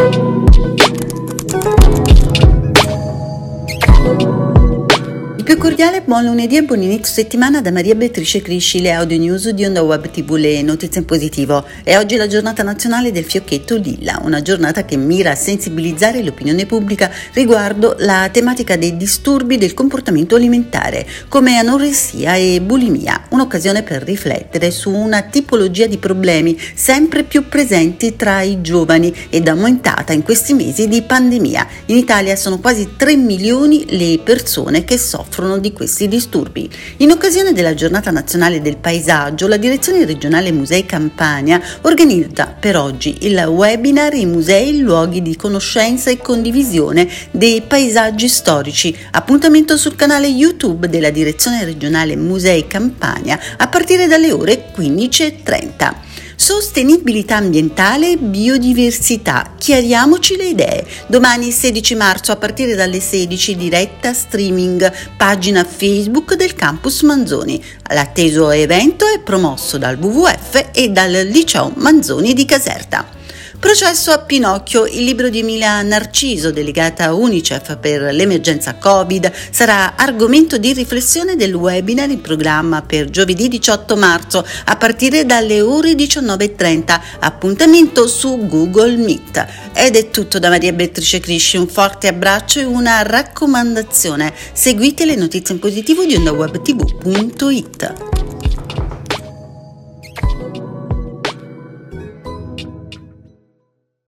Thank you. Più cordiale buon lunedì e buon inizio settimana da Maria Beatrice Crisci, le audio news di Onda Web TV, le notizie in positivo. È oggi la giornata nazionale del fiocchetto lilla, una giornata che mira a sensibilizzare l'opinione pubblica riguardo la tematica dei disturbi del comportamento alimentare, come anoressia e bulimia, un'occasione per riflettere su una tipologia di problemi sempre più presenti tra i giovani ed aumentata in questi mesi di pandemia. In Italia sono quasi 3 milioni le persone che soffrono soffrono di questi disturbi. In occasione della giornata nazionale del paesaggio, la direzione regionale Musei Campania organizza per oggi il webinar I musei, luoghi di conoscenza e condivisione dei paesaggi storici. Appuntamento sul canale YouTube della direzione regionale Musei Campania a partire dalle ore 15.30. Sostenibilità ambientale e biodiversità. Chiariamoci le idee. Domani 16 marzo a partire dalle 16 diretta streaming, pagina Facebook del Campus Manzoni. L'atteso evento è promosso dal WWF e dal Liceo Manzoni di Caserta. Processo a Pinocchio, il libro di Emilia Narciso, delegata Unicef per l'emergenza Covid, sarà argomento di riflessione del webinar in programma per giovedì 18 marzo a partire dalle ore 19.30. Appuntamento su Google Meet. Ed è tutto da Maria Beatrice Crisci, un forte abbraccio e una raccomandazione. Seguite le notizie in positivo di ondawebtv.it.